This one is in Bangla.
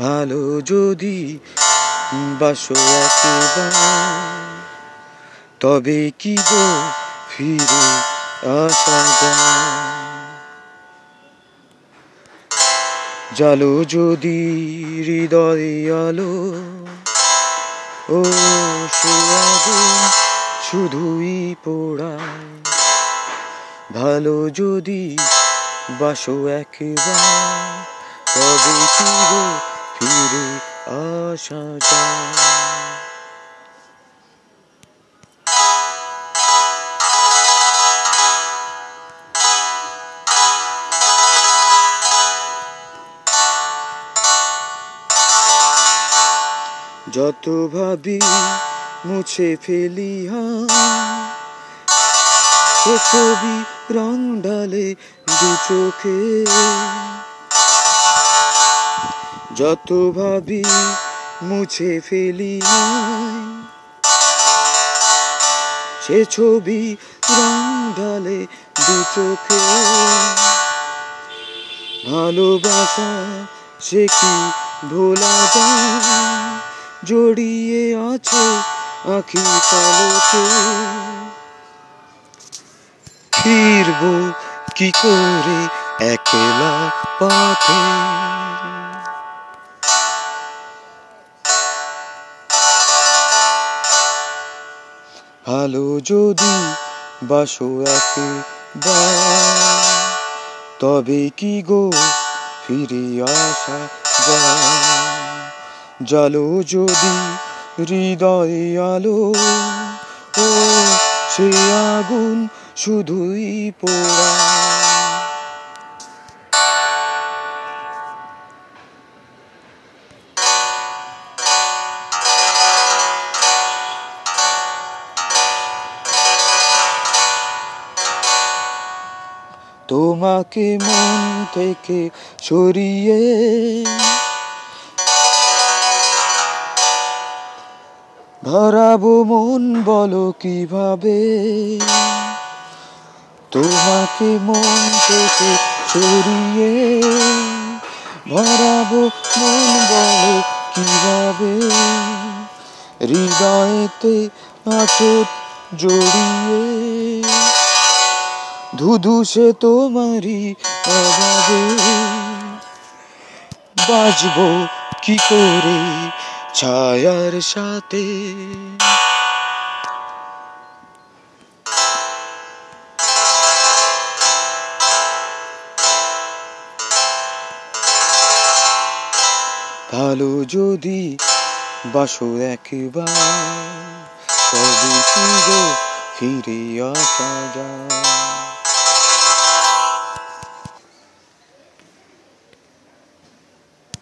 ভালো যদি বাসো একবার, তবে কি গো ফিরে আসা যায়? জালো যদি হৃদয়ে আলো, ও সে আগুন শুধুই পোড়ায়। ভালো যদি বাসো একবার, তবে কি গো ফিরে আসা যায়। যত ভাবি মুছে ফেলি সে ছবি রং ঢালে দু চোখে। যত ভাবি মুছে ফেলি সে ছবি রং ঢালে দু চোখে। ভালোবাসা সে কি ভোলা যায়? জড়িয়ে আছে আখি পালকে ফিরব কি করে একলা পথে? ভালো যদি বাসো বা তবে কি গো ফিরে আসা যায়? জালো যদি হৃদয়ে আলো, ও সে আগুন শুধুই পোড়া তোমাকে মন থেকে সরিয়ে ধরাবো মন, বলো কীভাবে? তোমাকে মন থেকে সরিয়ে ভরাবো মন, বলো কীভাবে? হৃদয়েতে আছো জড়িয়ে ধুধু সে তোমারই অভাবে বাজবো কি করে ছায়ার সাথে? ভালো যদি বাসো একবার, তবে ফিরে আসা যায়?